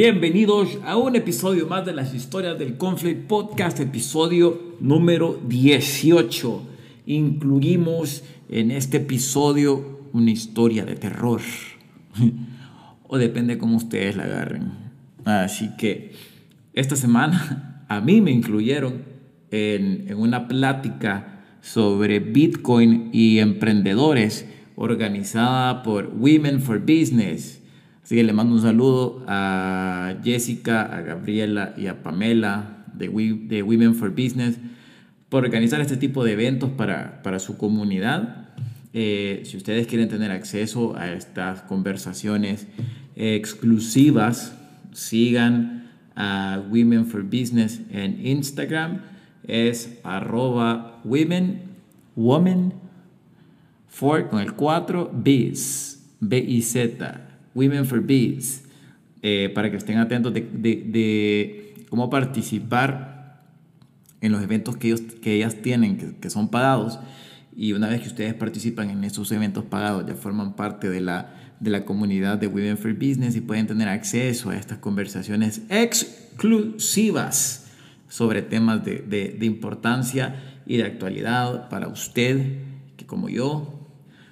Bienvenidos a un episodio más de las historias del Conflict Podcast, episodio número 18. Incluimos en este episodio una historia de terror. o depende cómo ustedes la agarren. Así que esta semana a mí me incluyeron en, en una plática sobre Bitcoin y emprendedores organizada por Women for Business Así que le mando un saludo a Jessica, a Gabriela y a Pamela de, Women for Business por organizar este tipo de eventos para, para su comunidad. Eh, si ustedes quieren tener acceso a estas conversaciones exclusivas, sigan a Women for Business en Instagram. Es arroba women, woman, for con el 4, biz, B-I-Z Women for Bees, eh, para que estén atentos de, cómo participar en los eventos que, ellos, que ellas tienen, que, son pagados. Y una vez que ustedes participan en esos eventos pagados, ya forman parte de la, de la comunidad de Women for Business y pueden tener acceso a estas conversaciones exclusivas sobre temas de, de importancia y de actualidad para usted, que como yo,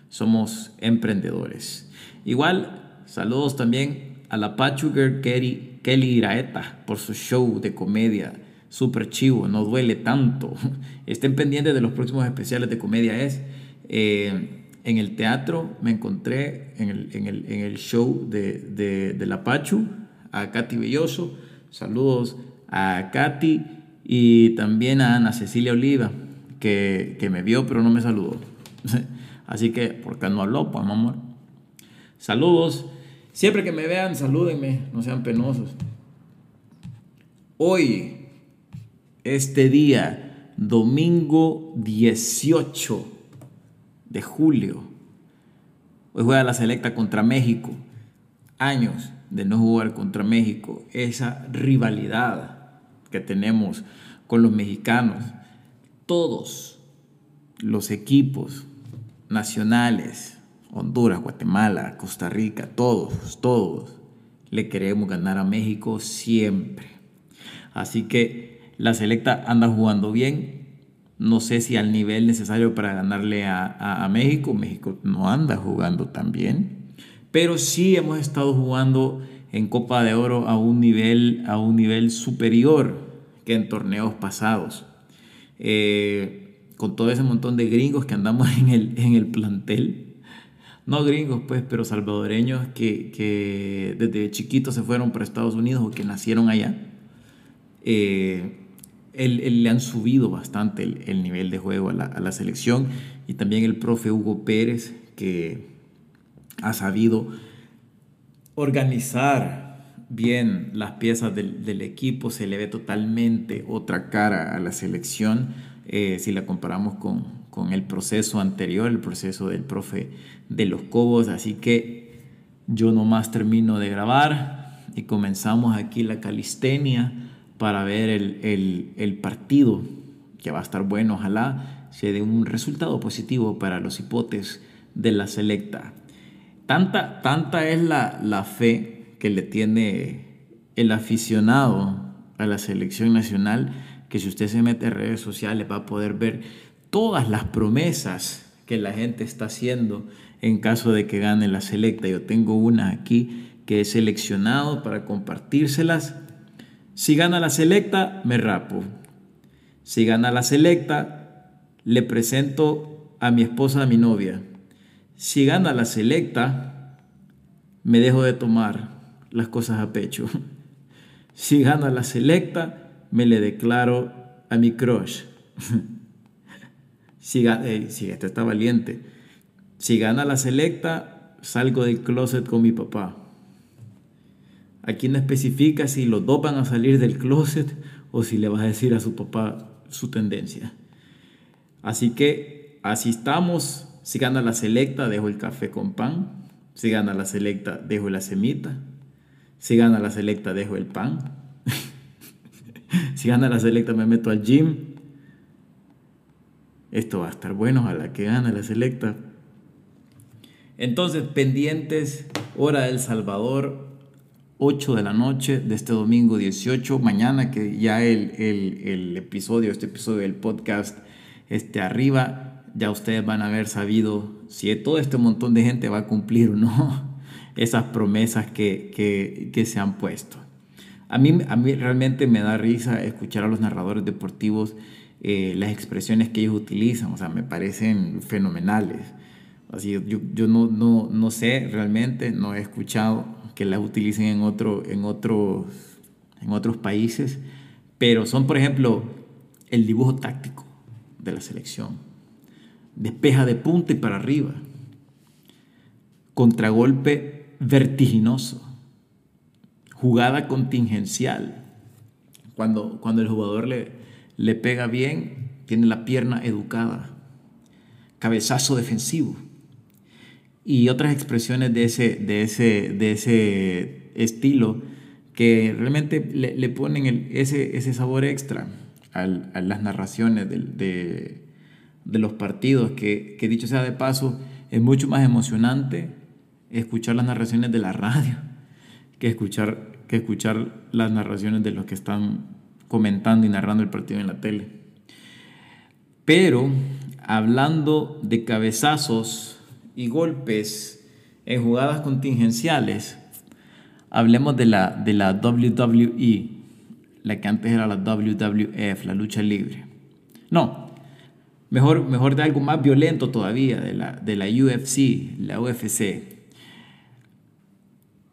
somos emprendedores. Igual Saludos también a la Pachuger Kelly, Kelly Iraeta por su show de comedia. Súper chivo, no duele tanto. Estén pendientes de los próximos especiales de comedia. Es eh, en el teatro, me encontré en el, en el, en el show de, de, de, la Pachu, a Katy Belloso. Saludos a Katy y también a Ana Cecilia Oliva, que, que me vio pero no me saludó. Así que, ¿por qué no habló, pues, amor? Saludos. Siempre que me vean, salúdenme, no sean penosos. Hoy, este día, domingo 18 de julio, hoy juega la selecta contra México. Años de no jugar contra México. Esa rivalidad que tenemos con los mexicanos. Todos los equipos nacionales Honduras, Guatemala, Costa Rica, todos, todos le queremos ganar a México siempre. Así que la selecta anda jugando bien. No sé si al nivel necesario para ganarle a, México. México no anda jugando tan bien. Pero sí hemos estado jugando en Copa de Oro a un nivel, a un nivel superior que en torneos pasados. Eh, con todo ese montón de gringos que andamos en el, en el plantel, no gringos, pues, pero salvadoreños que, desde chiquitos se fueron para Estados Unidos o que nacieron allá, eh, le han subido bastante el, nivel de juego a la, selección. Y también el profe Hugo Pérez, que ha sabido organizar bien las piezas del, equipo, se le ve totalmente otra cara a la selección eh, si la comparamos con, con el proceso anterior, el proceso del profe de los Cobos. Así que yo nomás termino de grabar y comenzamos aquí la calistenia para ver el, partido, que va a estar bueno, ojalá se dé un resultado positivo para los hipotes de la selecta. Tanta, tanta es la, la fe que le tiene el aficionado a la selección nacional que si usted se mete en redes sociales va a poder ver todas las promesas que la gente está haciendo en caso de que gane la selecta. Yo tengo una aquí que he seleccionado para compartírselas. Si gana la selecta, me rapo. Si gana la selecta, le presento a mi esposa, a mi novia. Si gana la selecta, me dejo de tomar las cosas a pecho. Si gana la selecta, me le declaro a mi crush. Si, este está valiente. Si gana la selecta, salgo del closet con mi papá. Aquí no especifica si los dos van a salir del closet o si le vas a decir a su papá su tendencia. Así que así estamos. Si gana la selecta, dejo el café con pan. Si gana la selecta, dejo la semita. Si gana la selecta, dejo el pan. si gana la selecta, me meto al gym. Esto va a estar bueno, a la que gana la selecta. Entonces, pendientes, hora del Salvador, 8 de la noche de este domingo 18. Mañana que ya el, el, episodio, este episodio del podcast esté arriba, ya ustedes van a haber sabido si todo este montón de gente va a cumplir o no esas promesas que, que, que se han puesto. A mí, a mí realmente me da risa escuchar a los narradores deportivos eh, las expresiones que ellos utilizan, o sea, me parecen fenomenales. Así, yo, yo no, no, no sé realmente, no he escuchado que las utilicen en, otro, en, otros, en otros países, pero son, por ejemplo, el dibujo táctico de la selección. Despeja de punta y para arriba. Contragolpe vertiginoso. Jugada contingencial. Cuando, cuando el jugador le, le pega bien, tiene la pierna educada. Cabezazo defensivo. Y otras expresiones de ese, de ese, de ese estilo que realmente le, ponen ese, ese sabor extra a las narraciones de, los partidos, que, que, dicho sea de paso, es mucho más emocionante escuchar las narraciones de la radio que escuchar, que escuchar las narraciones de los que están comentando y narrando el partido en la tele. Pero hablando de cabezazos y golpes en jugadas contingenciales, hablemos de la, de la WWE, la que antes era la WWF, la lucha libre. No, mejor, mejor de algo más violento todavía, de la, de la UFC, la UFC.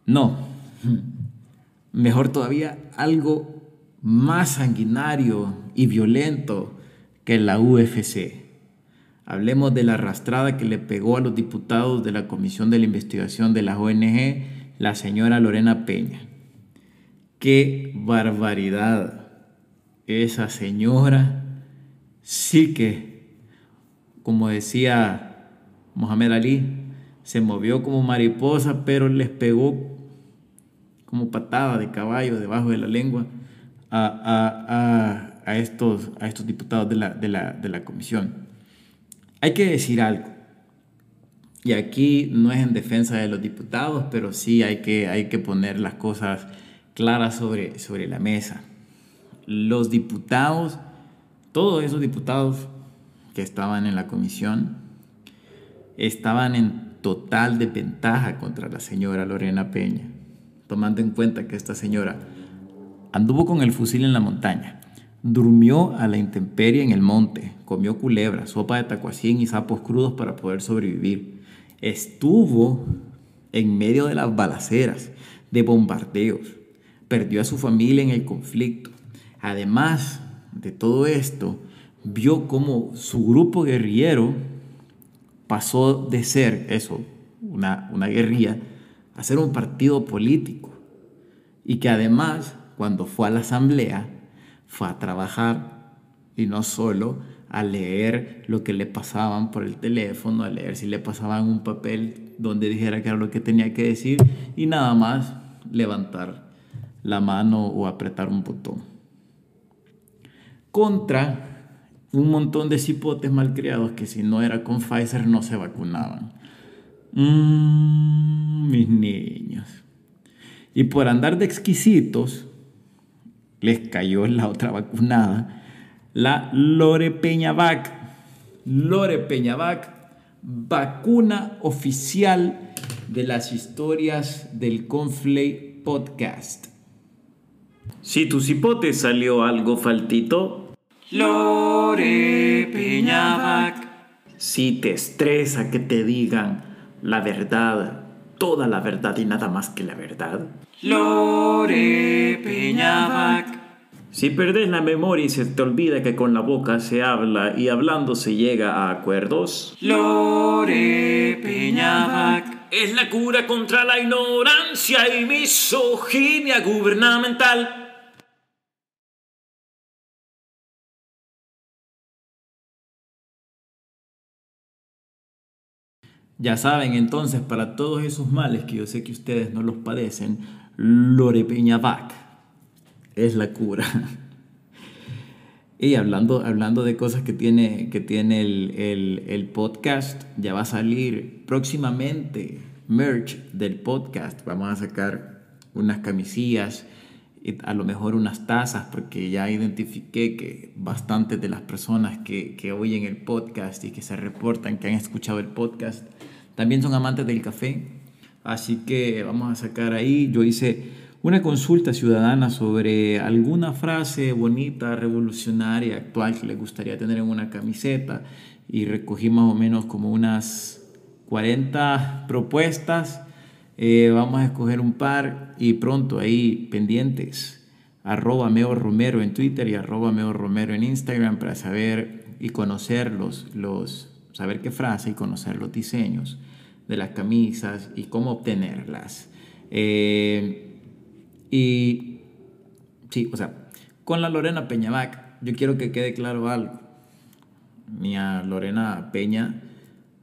No, mejor todavía algo más sanguinario y violento que la UFC. Hablemos de la arrastrada que le pegó a los diputados de la Comisión de la Investigación de la ONG, la señora Lorena Peña. ¡Qué barbaridad! Esa señora sí que, como decía Mohamed Ali, se movió como mariposa, pero les pegó como patada de caballo debajo de la lengua a, estos, a estos diputados de la, comisión. Hay que decir algo. Y aquí no es en defensa de los diputados, pero sí hay que, hay que poner las cosas claras sobre, sobre la mesa. Los diputados, todos esos diputados que estaban en la comisión, estaban en total desventaja contra la señora Lorena Peña, tomando en cuenta que esta señora Anduvo con el fusil en la montaña. Durmió a la intemperie en el monte. Comió culebra, sopa de tacuacín y sapos crudos para poder sobrevivir. Estuvo en medio de las balaceras, de bombardeos. Perdió a su familia en el conflicto. Además de todo esto, vio cómo su grupo guerrillero pasó de ser eso, una, una guerrilla, a ser un partido político. Y que además cuando fue a la asamblea, fue a trabajar y no solo a leer lo que le pasaban por el teléfono, a leer si le pasaban un papel donde dijera que era lo que tenía que decir y nada más levantar la mano o apretar un botón. Contra un montón de cipotes malcriados que si no era con Pfizer no se vacunaban. Mm, mis niños. Y por andar de exquisitos, les cayó la otra vacunada, la Lore Peñavac. Lore Peñavac, vacuna oficial de las historias del Conflay Podcast. Si tu cipote salió algo faltito, Lore Peñavac. Si te estresa que te digan la verdad, toda la verdad y nada más que la verdad, Lore Peñavac. Si perdes la memoria y se te olvida que con la boca se habla y hablando se llega a acuerdos. Lore Peñavac. Es la cura contra la ignorancia y misoginia gubernamental. Ya saben entonces, para todos esos males que yo sé que ustedes no los padecen, Lore Peñavac es la cura. Y hablando, hablando de cosas que tiene, que tiene el, podcast, ya va a salir próximamente merch del podcast. Vamos a sacar unas camisillas, a lo mejor unas tazas, porque ya identifiqué que bastantes de las personas que, que oyen el podcast y que se reportan que han escuchado el podcast también son amantes del café. Así que vamos a sacar ahí, yo hice una consulta ciudadana sobre alguna frase bonita, revolucionaria, actual que le gustaría tener en una camiseta y recogí más o menos como unas 40 propuestas. Eh, vamos a escoger un par y pronto ahí pendientes. Arroba Meo Romero en Twitter y arroba Meo Romero en Instagram para saber y conocer los, los, saber qué frase y conocer los diseños de las camisas y cómo obtenerlas. Eh, y sí, o sea, con la Lorena Peñavac, yo quiero que quede claro algo. Ni a Lorena Peña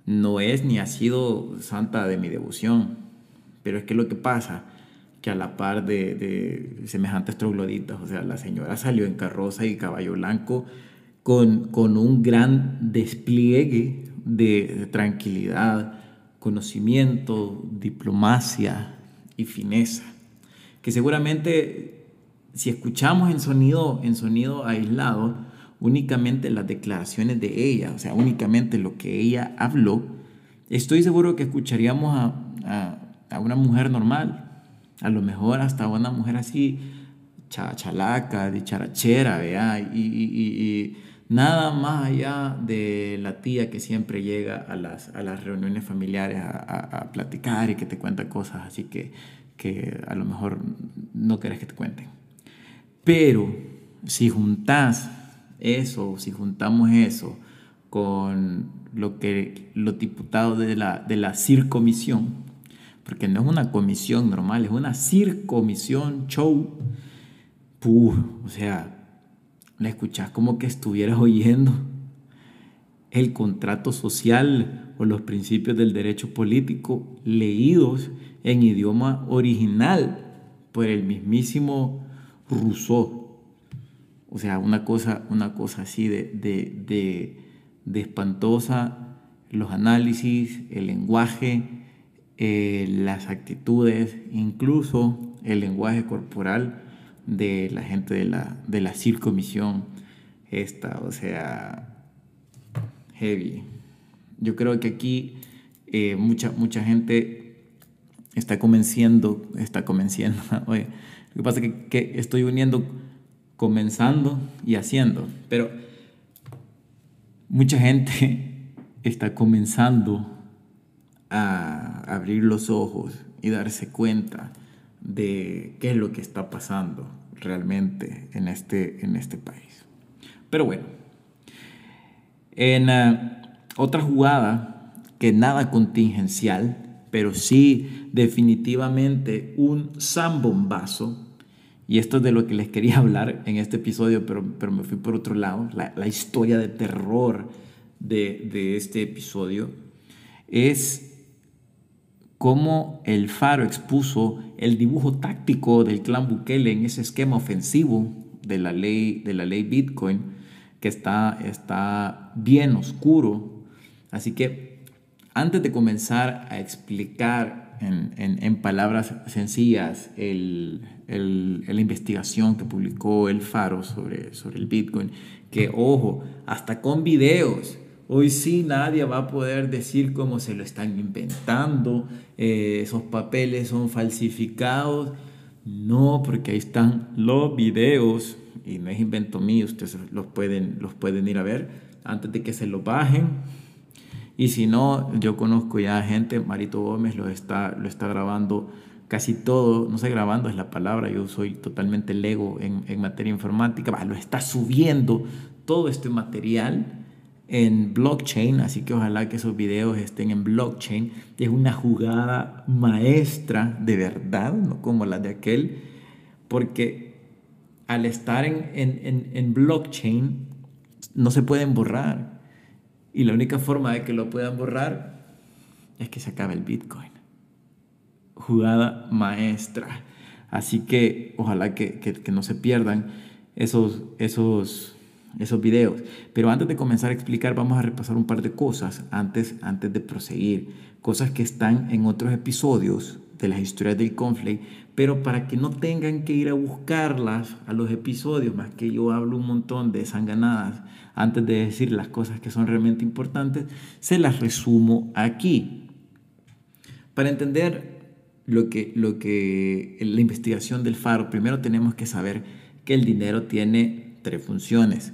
no es ni ha sido santa de mi devoción. Pero es que lo que pasa, que a la par de, de semejantes trogloditas, o sea, la señora salió en carroza y caballo blanco con, con un gran despliegue de tranquilidad, conocimiento, diplomacia y fineza que seguramente si escuchamos en sonido, en sonido aislado, únicamente las declaraciones de ella, o sea, únicamente lo que ella habló, estoy seguro que escucharíamos a, a, una mujer normal, a lo mejor hasta una mujer así, chalaca, dicharachera, ¿vea? Y, y, y, nada más allá de la tía que siempre llega a las, a las reuniones familiares a, a platicar y que te cuenta cosas así que que a lo mejor no querés que te cuenten. Pero si juntás eso, si juntamos eso con lo que los diputados de la, de la circomisión, porque no es una comisión normal, es una circomisión show, o sea, la escuchás como que estuvieras oyendo el contrato social o los principios del derecho político leídos en idioma original por el mismísimo Rousseau. O sea, una cosa, una cosa así de, de, de, espantosa, los análisis, el lenguaje, eh, las actitudes, incluso el lenguaje corporal de la gente de la, de la circomisión. Esta, o sea, heavy. Yo creo que aquí eh, mucha, mucha gente está convenciendo, está convenciendo. Oye, lo que pasa es que, estoy uniendo comenzando y haciendo, pero mucha gente está comenzando a abrir los ojos y darse cuenta de qué es lo que está pasando realmente en este, en este país. Pero bueno, en eh, otra jugada que nada contingencial, pero sí definitivamente un zambombazo. Y esto es de lo que les quería hablar en este episodio, pero, pero me fui por otro lado. La, la historia de terror de, de este episodio es cómo el Faro expuso el dibujo táctico del clan Bukele en ese esquema ofensivo de la ley, de la ley Bitcoin, que está, está bien oscuro. Así que antes de comenzar a explicar en, palabras sencillas la investigación que publicó el Faro sobre, sobre el Bitcoin, que ojo, hasta con videos, hoy sí nadie va a poder decir cómo se lo están inventando, eh, esos papeles son falsificados. No, porque ahí están los videos y no es invento mío, ustedes los pueden, los pueden ir a ver antes de que se lo bajen y si no, yo conozco ya gente, Marito Gómez lo está, lo está grabando casi todo, no sé grabando es la palabra, yo soy totalmente lego en, en materia informática, lo está subiendo todo este material en blockchain, así que ojalá que esos videos estén en blockchain. Es una jugada maestra de verdad, no como la de aquel, porque al estar en, en, en blockchain no se pueden borrar. Y la única forma de que lo puedan borrar es que se acabe el Bitcoin. Jugada maestra. Así que ojalá que, que, no se pierdan esos, esos, esos videos. Pero antes de comenzar a explicar, vamos a repasar un par de cosas antes, antes de proseguir. Cosas que están en otros episodios de las historias del conflict, pero para que no tengan que ir a buscarlas a los episodios, más que yo hablo un montón de sanganadas antes de decir las cosas que son realmente importantes, se las resumo aquí. Para entender lo que, lo que la investigación del faro, primero tenemos que saber que el dinero tiene tres funciones.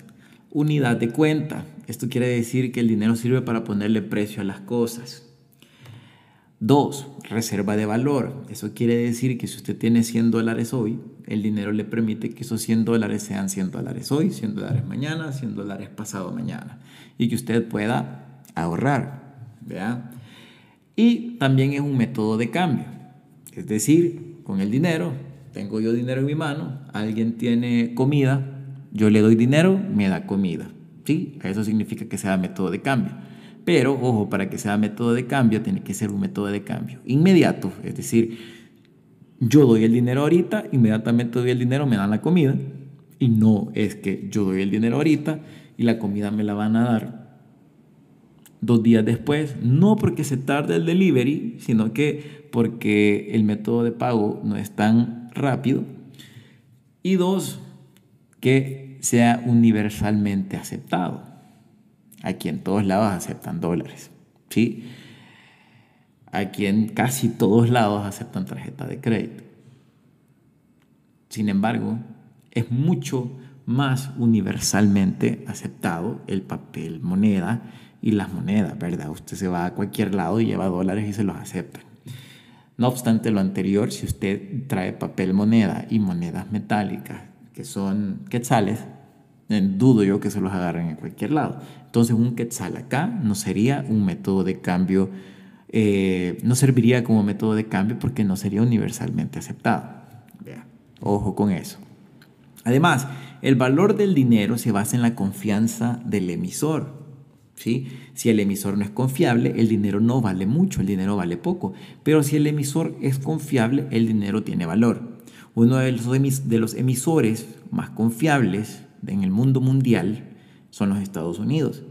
Unidad de cuenta. Esto quiere decir que el dinero sirve para ponerle precio a las cosas. Dos, reserva de valor. Eso quiere decir que si usted tiene 100 dólares hoy, el dinero le permite que esos 100 dólares sean 100 dólares hoy, 100 dólares mañana, 100 dólares pasado mañana. Y que usted pueda ahorrar. Y también es un método de cambio. Es decir, con el dinero, tengo yo dinero en mi mano, alguien tiene comida, yo le doy dinero, me da comida. ¿Sí? Eso significa que sea método de cambio. Pero, ojo, para que sea método de cambio, tiene que ser un método de cambio inmediato. Es decir, yo doy el dinero ahorita, inmediatamente doy el dinero, me dan la comida. Y no es que yo doy el dinero ahorita y la comida me la van a dar dos días después. No porque se tarde el delivery, sino que porque el método de pago no es tan rápido. Y dos, que sea universalmente aceptado. Aquí en todos lados aceptan dólares, ¿sí? Aquí en casi todos lados aceptan tarjeta de crédito. Sin embargo, es mucho más universalmente aceptado el papel moneda y las monedas, ¿verdad? Usted se va a cualquier lado y lleva dólares y se los aceptan. No obstante lo anterior, si usted trae papel moneda y monedas metálicas, que son quetzales, dudo yo que se los agarren en cualquier lado. Entonces un quetzal acá no sería un método de cambio, eh, no serviría como método de cambio porque no sería universalmente aceptado. Ojo con eso. Además, el valor del dinero se basa en la confianza del emisor. ¿sí? Si el emisor no es confiable, el dinero no vale mucho, el dinero vale poco. Pero si el emisor es confiable, el dinero tiene valor. Uno de los emisores más confiables en el mundo mundial son los Estados Unidos.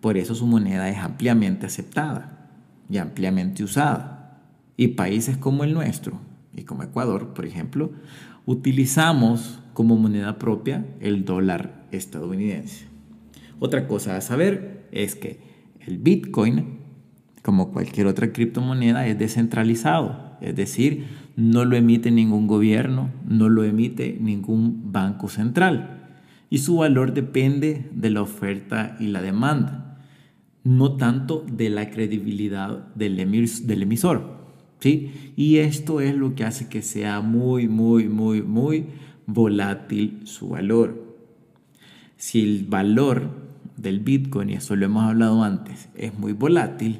Por eso su moneda es ampliamente aceptada y ampliamente usada. Y países como el nuestro y como Ecuador, por ejemplo, utilizamos como moneda propia el dólar estadounidense. Otra cosa a saber es que el Bitcoin, como cualquier otra criptomoneda, es descentralizado, es decir, no lo emite ningún gobierno, no lo emite ningún banco central y su valor depende de la oferta y la demanda, no tanto de la credibilidad del, emisor. ¿sí? Y esto es lo que hace que sea muy, muy, muy, muy volátil su valor. Si el valor del Bitcoin, y eso lo hemos hablado antes, es muy volátil,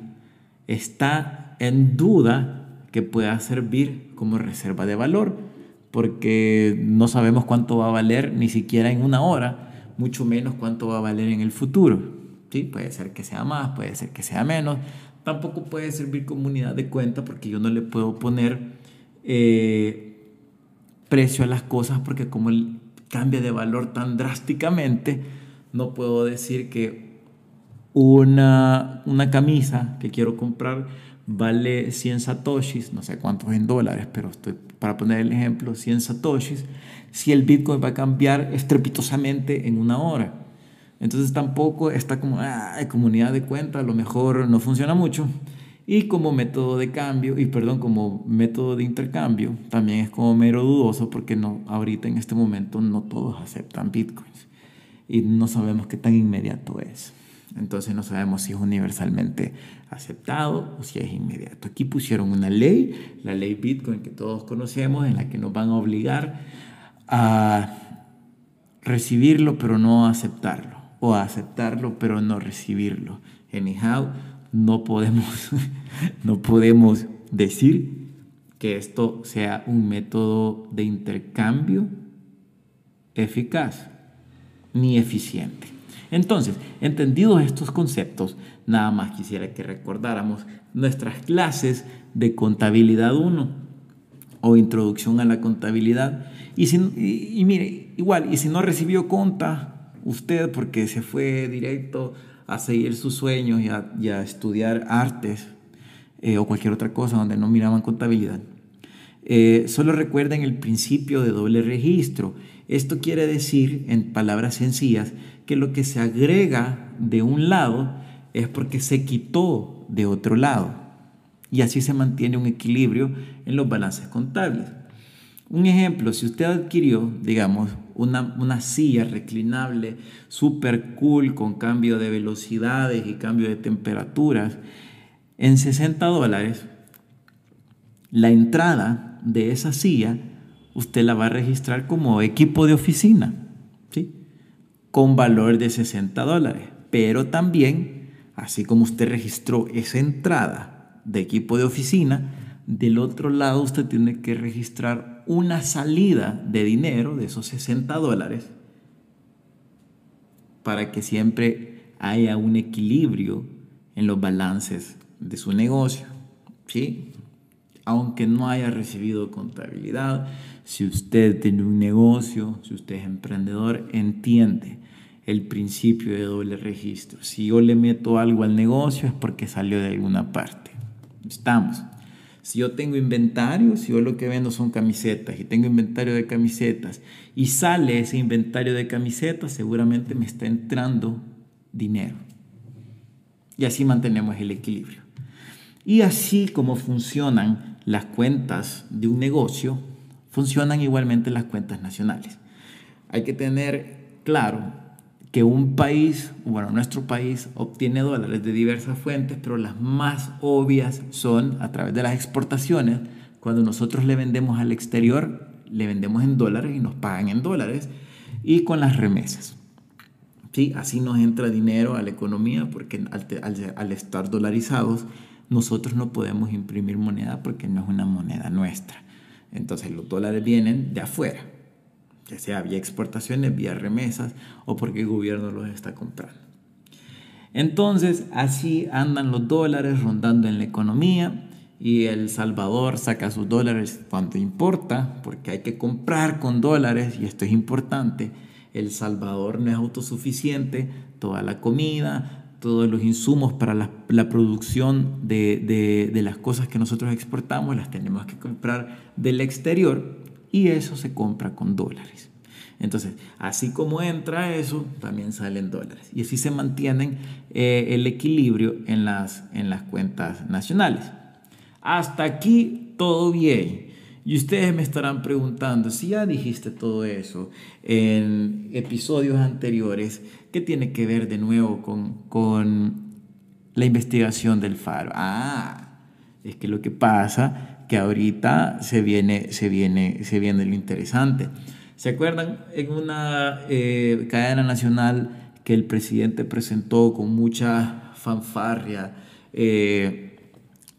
está en duda que pueda servir como reserva de valor porque no sabemos cuánto va a valer ni siquiera en una hora, mucho menos cuánto va a valer en el futuro. ¿Sí? Puede ser que sea más, puede ser que sea menos. Tampoco puede servir como unidad de cuenta porque yo no le puedo poner eh, precio a las cosas porque como cambia de valor tan drásticamente, no puedo decir que una, una camisa que quiero comprar vale 100 satoshis, no sé cuántos en dólares, pero estoy para poner el ejemplo, 100 satoshis, si el Bitcoin va a cambiar estrepitosamente en una hora. Entonces tampoco está como ah, comunidad de cuenta, a lo mejor no funciona mucho. Y como método de cambio, y perdón, como método de intercambio, también es como mero dudoso porque no, ahorita en este momento no todos aceptan bitcoins. Y no sabemos qué tan inmediato es. Entonces no sabemos si es universalmente aceptado o si es inmediato. Aquí pusieron una ley, la ley Bitcoin que todos conocemos, en la que nos van a obligar a recibirlo pero no aceptarlo, o a aceptarlo pero no recibirlo. Anyhow, no podemos, no podemos decir que esto sea un método de intercambio eficaz ni eficiente. Entonces, entendidos estos conceptos, nada más quisiera que recordáramos nuestras clases de contabilidad 1 o introducción a la contabilidad. Y, y, mire, igual, y si no recibió conta usted porque se fue directo a seguir sus sueños y a, estudiar artes eh, o cualquier otra cosa donde no miraban contabilidad, Eh, solo recuerden el principio de doble registro. Esto quiere decir, en palabras sencillas, que lo que se agrega de un lado es porque se quitó de otro lado. Y así se mantiene un equilibrio en los balances contables. Un ejemplo, si usted adquirió, digamos, una, una silla reclinable super cool con cambio de velocidades y cambio de temperaturas en 60 dólares, la entrada de esa silla usted la va a registrar como equipo de oficina, ¿sí? con valor de 60 dólares. Pero también, así como usted registró esa entrada de equipo de oficina, del otro lado usted tiene que registrar una salida de dinero de esos 60 dólares para que siempre haya un equilibrio en los balances de su negocio. ¿sí? Aunque no haya recibido contabilidad, si usted tiene un negocio, si usted es emprendedor, entiende el principio de doble registro. Si yo le meto algo al negocio es porque salió de alguna parte. Estamos. Si yo tengo inventario, si yo lo que vendo son camisetas y tengo inventario de camisetas y sale ese inventario de camisetas, seguramente me está entrando dinero. Y así mantenemos el equilibrio. Y así como funcionan las cuentas de un negocio, funcionan igualmente las cuentas nacionales. Hay que tener claro que un país, bueno, nuestro país obtiene dólares de diversas fuentes, pero las más obvias son a través de las exportaciones. Cuando nosotros le vendemos al exterior, le vendemos en dólares y nos pagan en dólares, y con las remesas. ¿Sí? Así nos entra dinero a la economía porque al, al estar dolarizados, nosotros no podemos imprimir moneda porque no es una moneda nuestra. Entonces los dólares vienen de afuera ya sea vía exportaciones, vía remesas o porque el gobierno los está comprando. Entonces, así andan los dólares rondando en la economía y El Salvador saca sus dólares cuando importa, porque hay que comprar con dólares y esto es importante. El Salvador no es autosuficiente, toda la comida, todos los insumos para la, producción de, de, las cosas que nosotros exportamos las tenemos que comprar del exterior y eso se compra con dólares. Entonces, así como entra eso, también salen dólares. Y así se mantienen eh, el equilibrio en las, en las cuentas nacionales. Hasta aquí todo bien. Y ustedes me estarán preguntando, si ya dijiste todo eso en episodios anteriores, ¿qué tiene que ver de nuevo con, con la investigación del faro? Ah, es que lo que pasa que ahorita se viene, se viene, se viene lo interesante. ¿Se acuerdan en una eh, cadena nacional que el presidente presentó con mucha fanfarria eh,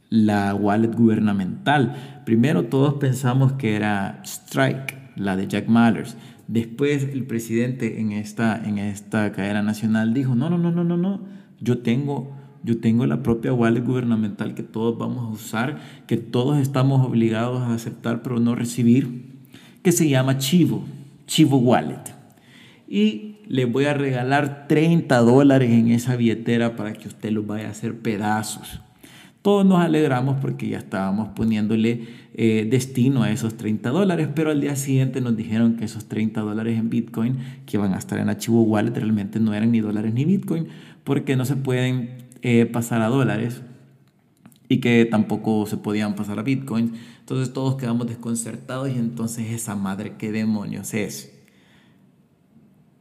la wallet gubernamental? Primero todos pensamos que era Strike, la de Jack Mallers. Después el presidente en esta, en esta cadena nacional dijo, no, no, no, no, no, no, yo tengo yo tengo la propia wallet gubernamental que todos vamos a usar, que todos estamos obligados a aceptar pero no recibir, que se llama Chivo, Chivo Wallet. Y le voy a regalar 30 dólares en esa billetera para que usted los vaya a hacer pedazos. Todos nos alegramos porque ya estábamos poniéndole eh, destino a esos 30 dólares, pero al día siguiente nos dijeron que esos 30 dólares en Bitcoin que iban a estar en Archivo Wallet realmente no eran ni dólares ni Bitcoin porque no se pueden eh, pasar a dólares y que tampoco se podían pasar a Bitcoin. Entonces todos quedamos desconcertados y entonces esa madre, ¿qué demonios es?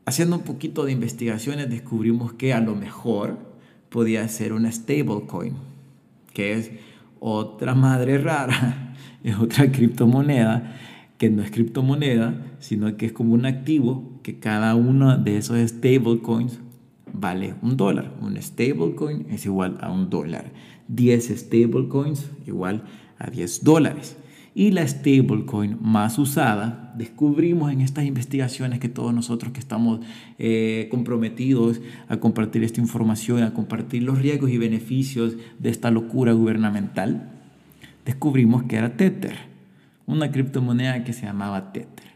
Haciendo un poquito de investigaciones descubrimos que a lo mejor podía ser una stablecoin, que es otra madre rara, es otra criptomoneda, que no es criptomoneda, sino que es como un activo que cada uno de esos stablecoins vale un dólar. Un stablecoin es igual a un dólar. 10 stablecoins igual a 10 dólares. Y la stablecoin más usada, descubrimos en estas investigaciones que todos nosotros que estamos eh, comprometidos a compartir esta información, a compartir los riesgos y beneficios de esta locura gubernamental, descubrimos que era Tether, una criptomoneda que se llamaba Tether.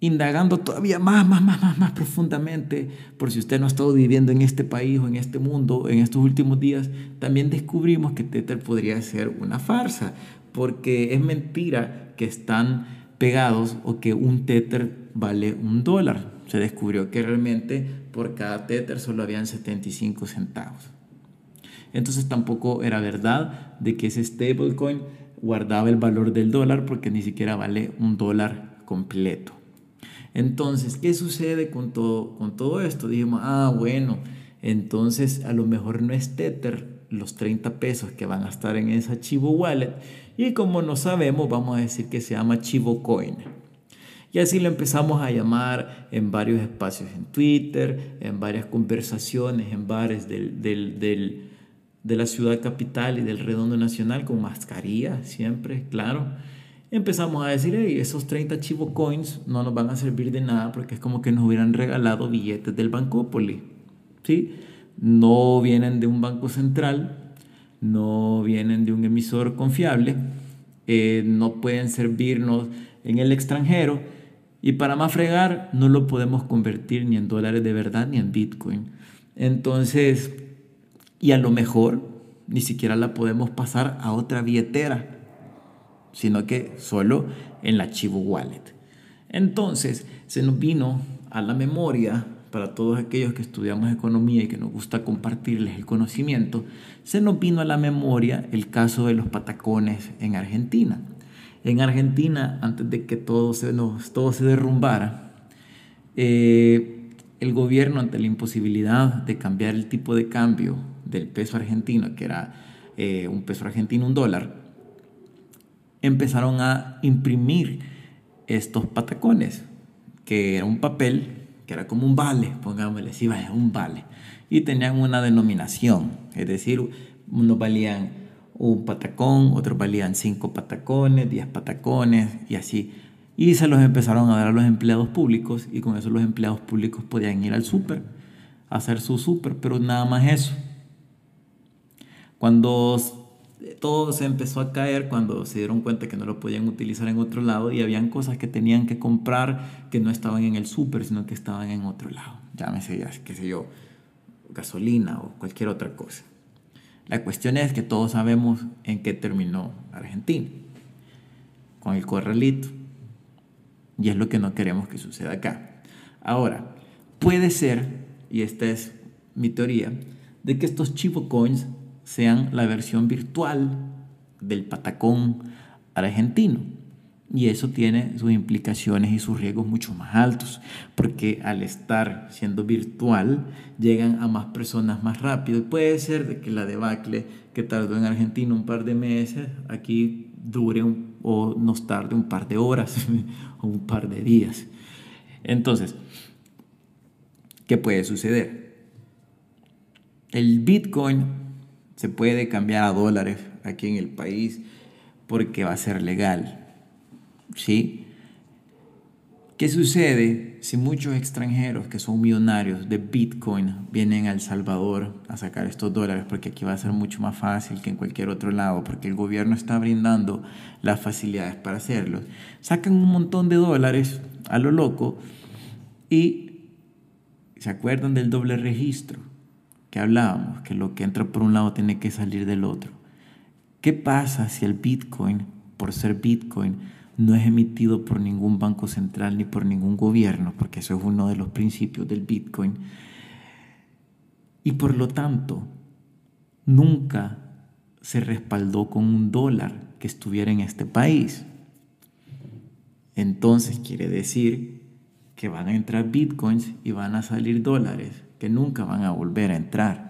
Indagando todavía más, más, más, más, más profundamente, por si usted no ha estado viviendo en este país o en este mundo en estos últimos días, también descubrimos que Tether podría ser una farsa, porque es mentira que están pegados o que un tether vale un dólar. Se descubrió que realmente por cada tether solo habían 75 centavos. Entonces tampoco era verdad de que ese stablecoin guardaba el valor del dólar porque ni siquiera vale un dólar completo. Entonces, ¿qué sucede con todo, con todo esto? Dijimos, ah, bueno, entonces a lo mejor no es Tether los 30 pesos que van a estar en esa Chivo Wallet. Y como no sabemos, vamos a decir que se llama Chivo Coin. Y así lo empezamos a llamar en varios espacios en Twitter, en varias conversaciones, en bares de la ciudad capital y del Redondo Nacional con mascarilla, siempre, claro. Empezamos a decir, hey, esos 30 Chivo Coins no nos van a servir de nada porque es como que nos hubieran regalado billetes del Bancópoli. ¿sí? No vienen de un banco central, no vienen de un emisor confiable, eh, no pueden servirnos en el extranjero y para más fregar no lo podemos convertir ni en dólares de verdad ni en Bitcoin. Entonces, y a lo mejor ni siquiera la podemos pasar a otra billetera, sino que solo en la Chivo Wallet. Entonces, se nos vino a la memoria para todos aquellos que estudiamos economía y que nos gusta compartirles el conocimiento, se nos vino a la memoria el caso de los patacones en Argentina. En Argentina, antes de que todo se, todo se derrumbara, eh, el gobierno, ante la imposibilidad de cambiar el tipo de cambio del peso argentino, que era eh, un peso argentino, un dólar, empezaron a imprimir estos patacones, que era un papel que era como un vale, pongámosle así, vaya, un vale. Y tenían una denominación, es decir, unos valían un patacón, otros valían cinco patacones, diez patacones y así. Y se los empezaron a dar a los empleados públicos y con eso los empleados públicos podían ir al súper, hacer su súper, pero nada más eso. Cuando todo se empezó a caer cuando se dieron cuenta que no lo podían utilizar en otro lado y habían cosas que tenían que comprar que no estaban en el súper, sino que estaban en otro lado. Llámese, qué sé yo, gasolina o cualquier otra cosa. La cuestión es que todos sabemos en qué terminó Argentina, con el corralito. Y es lo que no queremos que suceda acá. Ahora, puede ser, y esta es mi teoría, de que estos chivo coins sean la versión virtual del patacón argentino. Y eso tiene sus implicaciones y sus riesgos mucho más altos, porque al estar siendo virtual llegan a más personas más rápido. Y puede ser de que la debacle que tardó en Argentina un par de meses, aquí dure o nos tarde un par de horas o un par de días. Entonces, ¿qué puede suceder? El Bitcoin se puede cambiar a dólares aquí en el país porque va a ser legal. ¿Sí? ¿Qué sucede si muchos extranjeros que son millonarios de Bitcoin vienen a El Salvador a sacar estos dólares? Porque aquí va a ser mucho más fácil que en cualquier otro lado, porque el gobierno está brindando las facilidades para hacerlo. Sacan un montón de dólares a lo loco y se acuerdan del doble registro hablábamos, que lo que entra por un lado tiene que salir del otro. ¿Qué pasa si el Bitcoin, por ser Bitcoin, no es emitido por ningún banco central ni por ningún gobierno? Porque eso es uno de los principios del Bitcoin. Y por lo tanto, nunca se respaldó con un dólar que estuviera en este país. Entonces quiere decir que van a entrar bitcoins y van a salir dólares que nunca van a volver a entrar.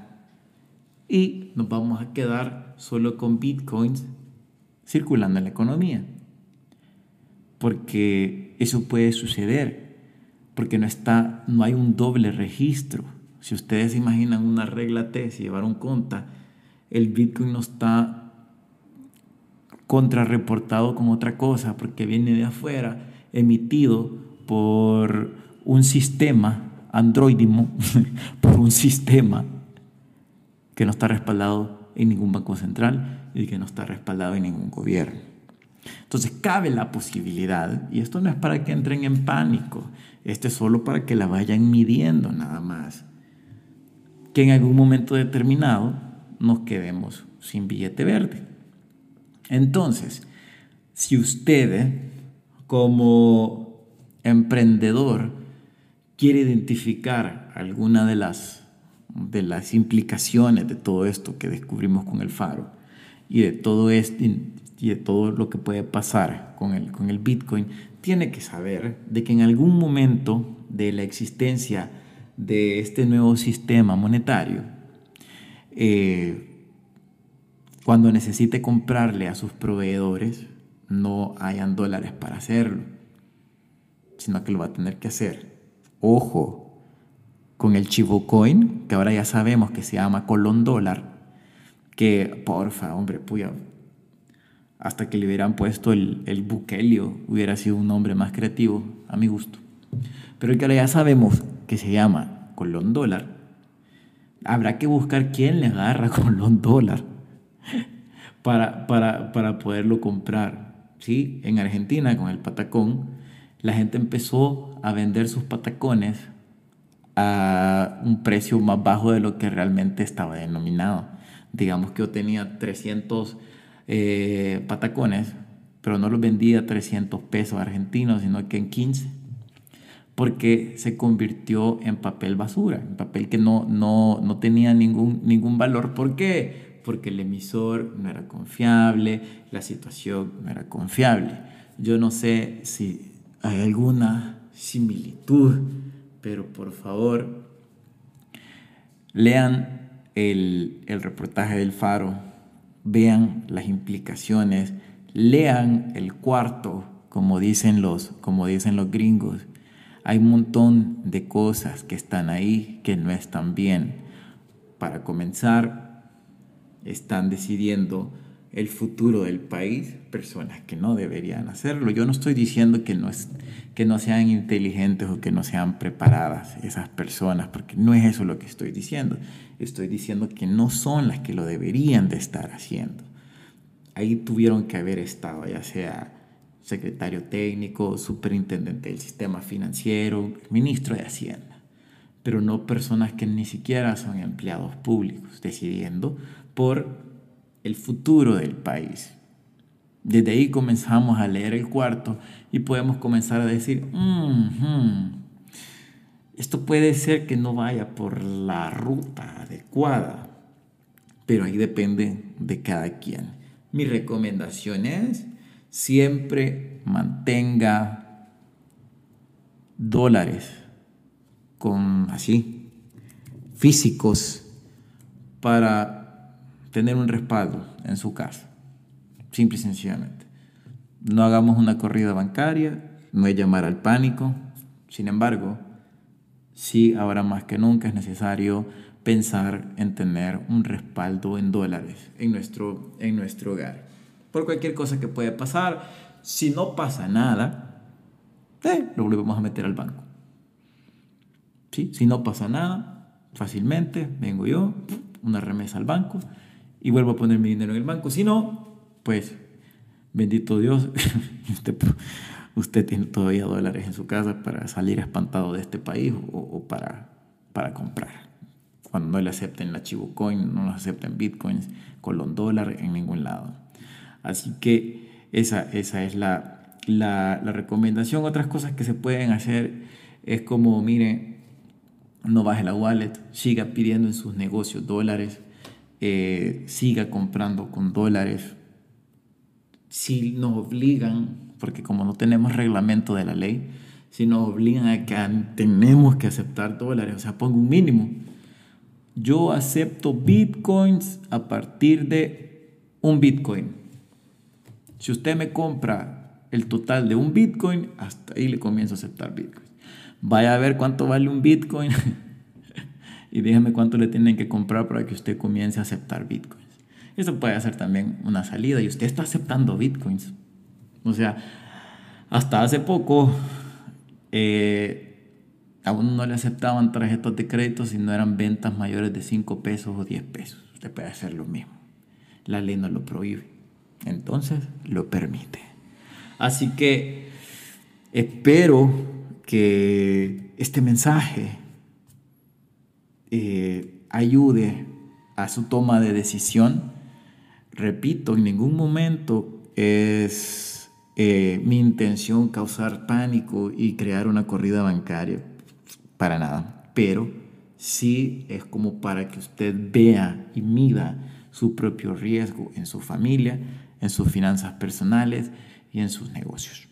Y nos vamos a quedar solo con bitcoins circulando en la economía. Porque eso puede suceder, porque no, está, no hay un doble registro. Si ustedes imaginan una regla T, si llevaron cuenta, el bitcoin no está contrarreportado con otra cosa porque viene de afuera, emitido por un sistema androidismo por un sistema que no está respaldado en ningún banco central y que no está respaldado en ningún gobierno. Entonces cabe la posibilidad, y esto no es para que entren en pánico, esto es solo para que la vayan midiendo nada más, que en algún momento determinado nos quedemos sin billete verde. Entonces, si usted como emprendedor quiere identificar alguna de las, de las implicaciones de todo esto que descubrimos con el faro y de todo esto y de todo lo que puede pasar con el, con el Bitcoin, tiene que saber de que en algún momento de la existencia de este nuevo sistema monetario, eh, cuando necesite comprarle a sus proveedores, no hayan dólares para hacerlo, sino que lo va a tener que hacer. Ojo, con el Chivo Coin, que ahora ya sabemos que se llama Colón Dólar, que porfa, hombre, puya, hasta que le hubieran puesto el, el Bukelio, hubiera sido un nombre más creativo, a mi gusto. Pero que ahora ya sabemos que se llama Colón Dólar, habrá que buscar quién le agarra Colón Dólar para, para, para poderlo comprar. ¿sí? En Argentina, con el patacón, la gente empezó a vender sus patacones a un precio más bajo de lo que realmente estaba denominado. Digamos que yo tenía 300 eh, patacones, pero no los vendía a 300 pesos argentinos, sino que en 15, porque se convirtió en papel basura, en papel que no, no, no tenía ningún, ningún valor. ¿Por qué? porque el emisor no era confiable, la situación no era confiable. Yo no sé si hay alguna similitud, pero por favor, lean el, reportaje del Faro, vean las implicaciones, lean el cuarto, como dicen los, como dicen los gringos. Hay un montón de cosas que están ahí que no están bien. Para comenzar, están decidiendo el futuro del país, personas que no deberían hacerlo. Yo no estoy diciendo que no, es, que no sean inteligentes o que no sean preparadas esas personas, porque no es eso lo que estoy diciendo. Estoy diciendo que no son las que lo deberían de estar haciendo. Ahí tuvieron que haber estado, ya sea secretario técnico, superintendente del sistema financiero, ministro de Hacienda, pero no personas que ni siquiera son empleados públicos, decidiendo por el futuro del país. Desde ahí comenzamos a leer el cuarto y podemos comenzar a decir, esto puede ser que no vaya por la ruta adecuada, pero ahí depende de cada quien. Mi recomendación es siempre mantenga dólares con así físicos para tener un respaldo en su casa. Simple y sencillamente. No hagamos una corrida bancaria, no es llamar al pánico. Sin embargo, sí ahora más que nunca es necesario pensar en tener un respaldo en dólares en nuestro, en nuestro hogar. Por cualquier cosa que pueda pasar, si no pasa nada, eh, lo volvemos a meter al banco. ¿Sí? Si no pasa nada, fácilmente vengo yo, una remesa al banco y vuelvo a poner mi dinero en el banco. Si no, pues bendito Dios, usted, tiene todavía dólares en su casa para salir espantado de este país o, para, para comprar. Cuando no le acepten la Chivo Coin, no le acepten Bitcoins, Colón dólar en ningún lado. Así que esa, esa es la, la recomendación. Otras cosas que se pueden hacer es como, mire, no baje la wallet, siga pidiendo en sus negocios dólares, eh, siga comprando con dólares. Si nos obligan, porque como no tenemos reglamento de la ley, si nos obligan a que tenemos que aceptar dólares, o sea, pongo un mínimo. Yo acepto bitcoins a partir de un bitcoin. Si usted me compra el total de un bitcoin, hasta ahí le comienzo a aceptar bitcoins. Vaya a ver cuánto vale un bitcoin y dígame cuánto le tienen que comprar para que usted comience a aceptar bitcoins. Eso puede ser también una salida y usted está aceptando bitcoins. O sea, hasta hace poco eh, aún no le aceptaban tarjetas de crédito si no eran ventas mayores de 5 pesos o 10 pesos. Usted puede hacer lo mismo. La ley no lo prohíbe. Entonces lo permite. Así que espero que este mensaje eh, ayude a su toma de decisión. Repito, en ningún momento es eh, mi intención causar pánico y crear una corrida bancaria, para nada, pero sí es como para que usted vea y mida su propio riesgo en su familia, en sus finanzas personales y en sus negocios.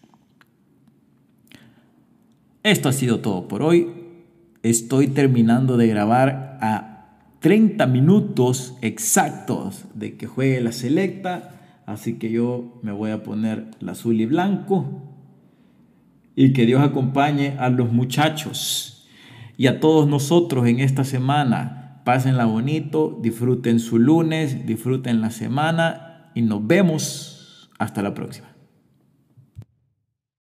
Esto ha sido todo por hoy. Estoy terminando de grabar a 30 minutos exactos de que juegue la selecta Así que yo me voy a poner el azul y blanco. Y que Dios acompañe a los muchachos y a todos nosotros en esta semana. Pásenla bonito, disfruten su lunes, disfruten la semana y nos vemos hasta la próxima.